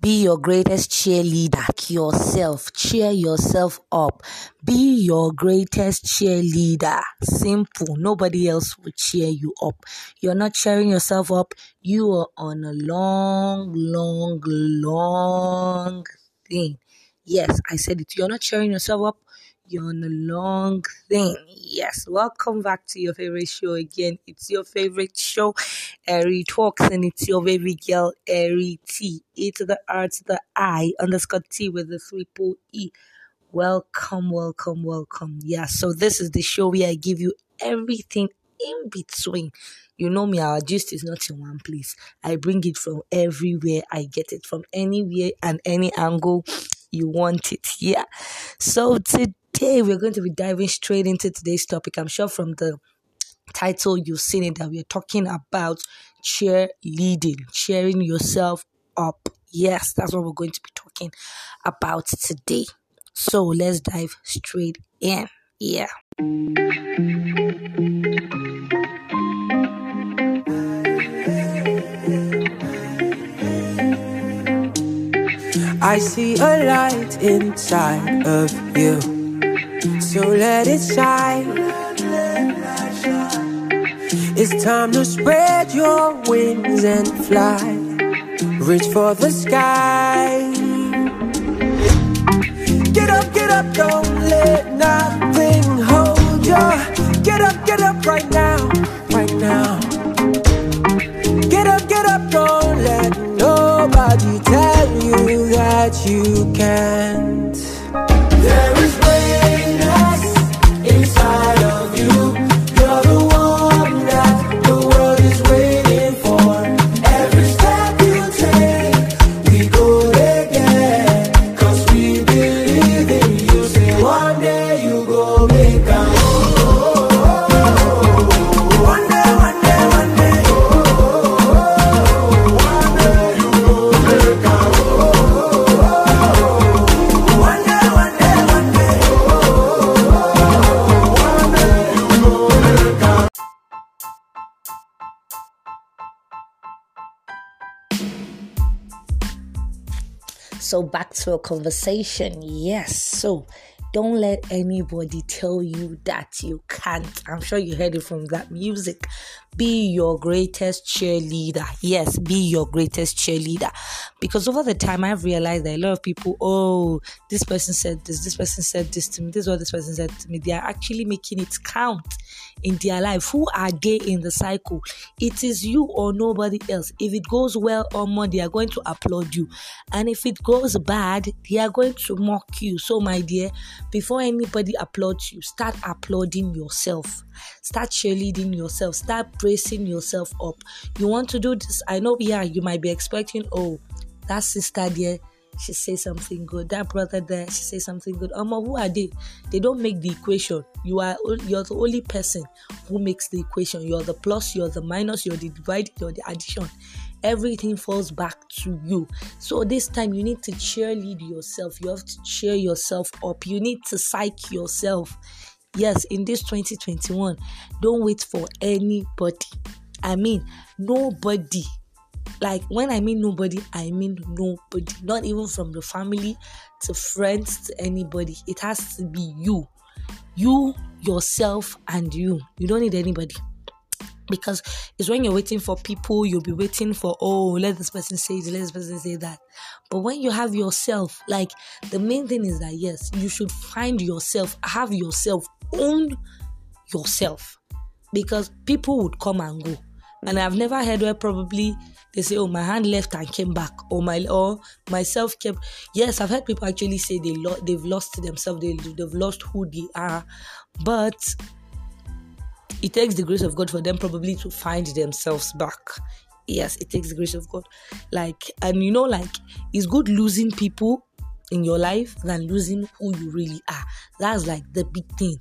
Be your greatest cheerleader. Yourself. Cheer yourself up. Be your greatest cheerleader. Simple. Nobody else will cheer you up. You're not cheering yourself up. You are on a long, long, long thing. Yes, I said it. You're not cheering yourself up. You're on a long thing. Yes, welcome back to your favorite show again. It's your favorite show, Ari Talks, and it's your baby girl, Ari T. A to the R to the I underscore T with the triple E. Welcome, welcome, welcome. Yeah, so this is the show where I give you everything in between. You know me, our gist is not in one place. I bring it from everywhere. I get it from anywhere and any angle you want it. Yeah. So today, today we're going to be diving straight into today's topic. I'm sure from the title you've seen it that we're talking about cheerleading, cheering yourself up. Yes, that's what we're going to be talking about today. So let's dive straight in. Yeah. I see a light inside of you. So let it shine. It's time to spread your wings and fly. Reach for the sky. Get up, get up, don't let nothing hold you. Get up, get up right now, right now. Get up, get up, don't let nobody tell you that you can't. There So back to a conversation. Yes. So don't let anybody tell you that you can't. I'm sure you heard it from that music. Be your greatest cheerleader. Yes, be your greatest cheerleader. Because over the time, I've realized that a lot of people, oh, this person said this, this person said this to me, this is what this person said to me. They are actually making it count in their life. Who are they in the cycle? It is you or nobody else. If it goes well or more, they are going to applaud you. And if it goes bad, they are going to mock you. So, my dear, before anybody applauds you, start applauding yourself. Start cheerleading yourself. Start bracing yourself up. You want to do this? I know, yeah, you might be expecting, oh, that sister there she say something good. That brother there, she say something good. Um, who are they? They don't make the equation. You are you're the only person who makes the equation. You're the plus, you're the minus, you're the divide, you're the addition. Everything falls back to you. So this time you need to cheerlead yourself. You have to cheer yourself up. You need to psych yourself. Yes, in this 2021, don't wait for anybody. I mean, nobody like when I mean nobody, I mean nobody. Not even from the family to friends to anybody. It has to be you. You, yourself, and you. You don't need anybody. Because it's when you're waiting for people, you'll be waiting for, oh, let this person say this, let this person say that. But when you have yourself, like the main thing is that yes, you should find yourself, have yourself, own yourself. Because people would come and go. And I've never heard where probably they say, "Oh, my hand left and came back," or my or myself kept. Yes, I've heard people actually say they lo- they've lost themselves, they they've lost who they are, but it takes the grace of God for them probably to find themselves back. Yes, it takes the grace of God. Like, and you know, like it's good losing people in your life than losing who you really are. That's like the big thing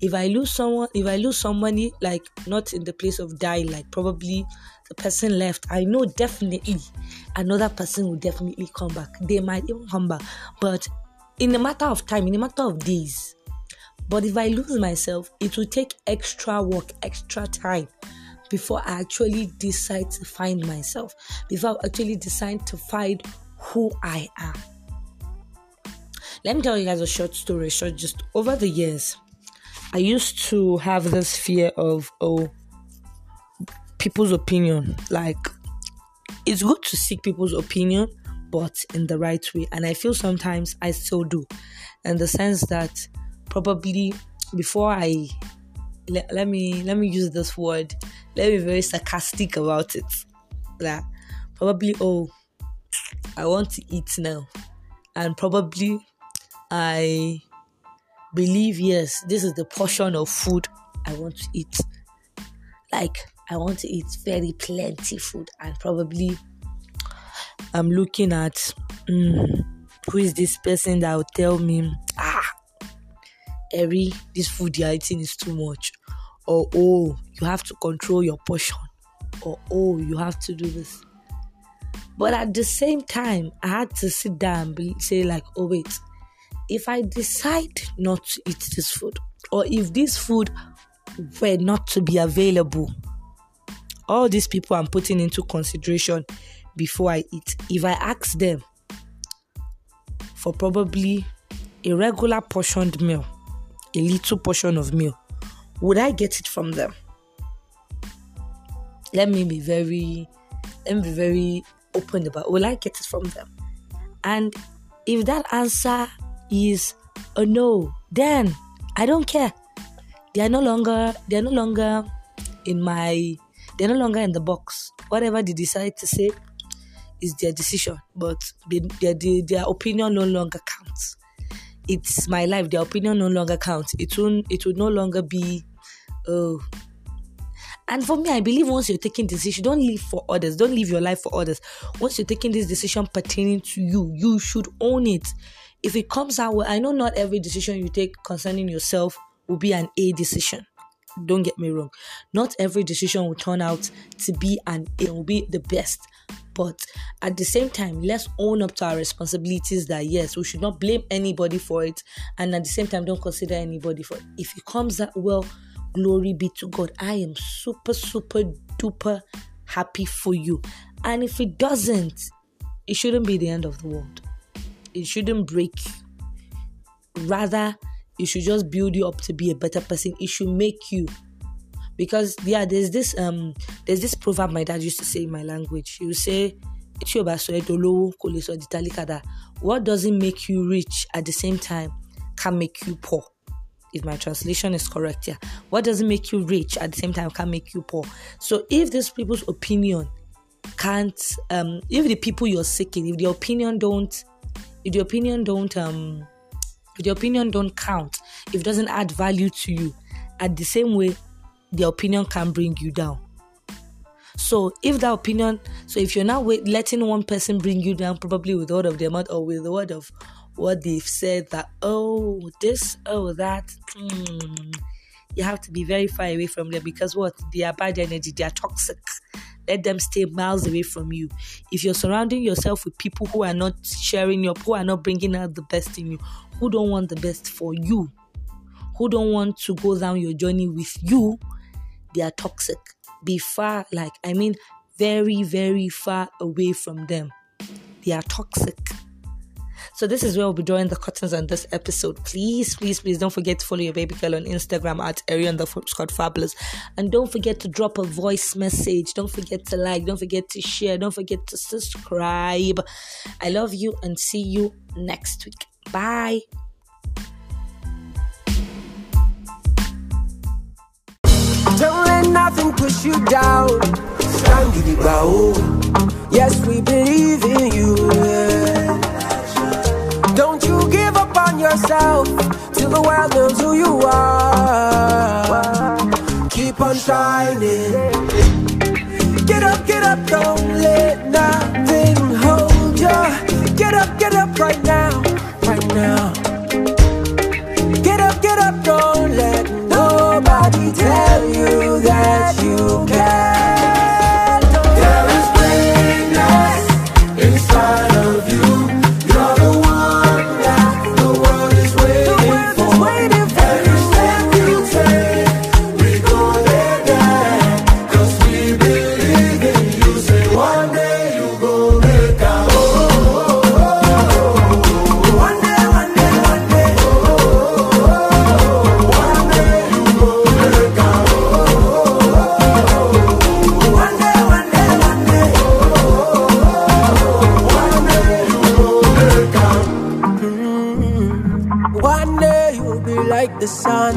if I lose someone, if I lose somebody, like not in the place of dying, like probably the person left, I know definitely another person will definitely come back. They might even come back, but in a matter of time, in a matter of days. But if I lose myself, it will take extra work, extra time before I actually decide to find myself, before I actually decide to find who I am. Let me tell you guys a short story. Short, just over the years, I used to have this fear of oh people's opinion. Like it's good to seek people's opinion, but in the right way. And I feel sometimes I still do, in the sense that probably before I let, let me let me use this word, let me be very sarcastic about it. That probably oh I want to eat now, and probably I believe yes, this is the portion of food I want to eat. Like I want to eat very plenty food and probably I'm looking at mm, who is this person that will tell me ah Ari, this food you're eating is too much. Or oh you have to control your portion. Or oh you have to do this. But at the same time i had to sit down and say like oh wait. If i decide not to eat this food or if this food were not to be available all these people I'm putting into consideration before I eat. If I ask them for probably a regular portioned meal, a little portion of meal, would I get it from them? Let me be very, let me be very open about. Will I get it from them? And if that answer is a no, then I don't care. They are no longer, they are no longer in my they're no longer in the box. Whatever they decide to say is their decision, but their, their, their opinion no longer counts. It's my life. Their opinion no longer counts. It won't. it will no longer be. Oh. And for me, I believe once you're taking decision, don't live for others. Don't live your life for others. Once you're taking this decision pertaining to you, you should own it. If it comes out well, I know not every decision you take concerning yourself will be an A decision don't get me wrong. Not every decision will turn out to be and it will be the best. But at the same time, let's own up to our responsibilities that yes, we should not blame anybody for it. And at the same time, don't consider anybody for it. If it comes that well, glory be to God. I am super, super duper happy for you. And if it doesn't, it shouldn't be the end of the world. It shouldn't break. Rather, it should just build you up to be a better person. It should make you because yeah there's this um there's this proverb my dad used to say in my language. He would say what doesn't make you rich at the same time can make you poor. If my translation is correct yeah. What doesn't make you rich at the same time can make you poor. So if these people's opinion can't um if the people you're seeking if the opinion don't if the opinion don't um the opinion don't count, if it doesn't add value to you, at the same way, the opinion can bring you down. So if that opinion, so if you're not wait, letting one person bring you down, probably with word of their mouth or with the word of what they've said, that oh this, oh that, hmm, you have to be very far away from them because what they are bad energy, they are toxic. Let them stay miles away from you. If you're surrounding yourself with people who are not sharing your, who are not bringing out the best in you, who don't want the best for you, who don't want to go down your journey with you, they are toxic. Be far, like, I mean, very, very far away from them. They are toxic. So this is where we'll be drawing the curtains on this episode. Please, please, please don't forget to follow your baby girl on Instagram at Arian the Scott Fabulous. And don't forget to drop a voice message. Don't forget to like. Don't forget to share. Don't forget to subscribe. I love you and see you next week. Bye. Don't let nothing push you down. Stand bow. Yes, we believe in you. yeah. Yourself till the world knows who you are. Keep on shining. Get up, get up, don't let nothing hold you. Get up, get up right now, the sun.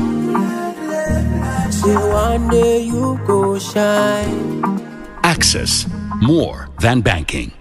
Say one day you go shine. Access more than banking.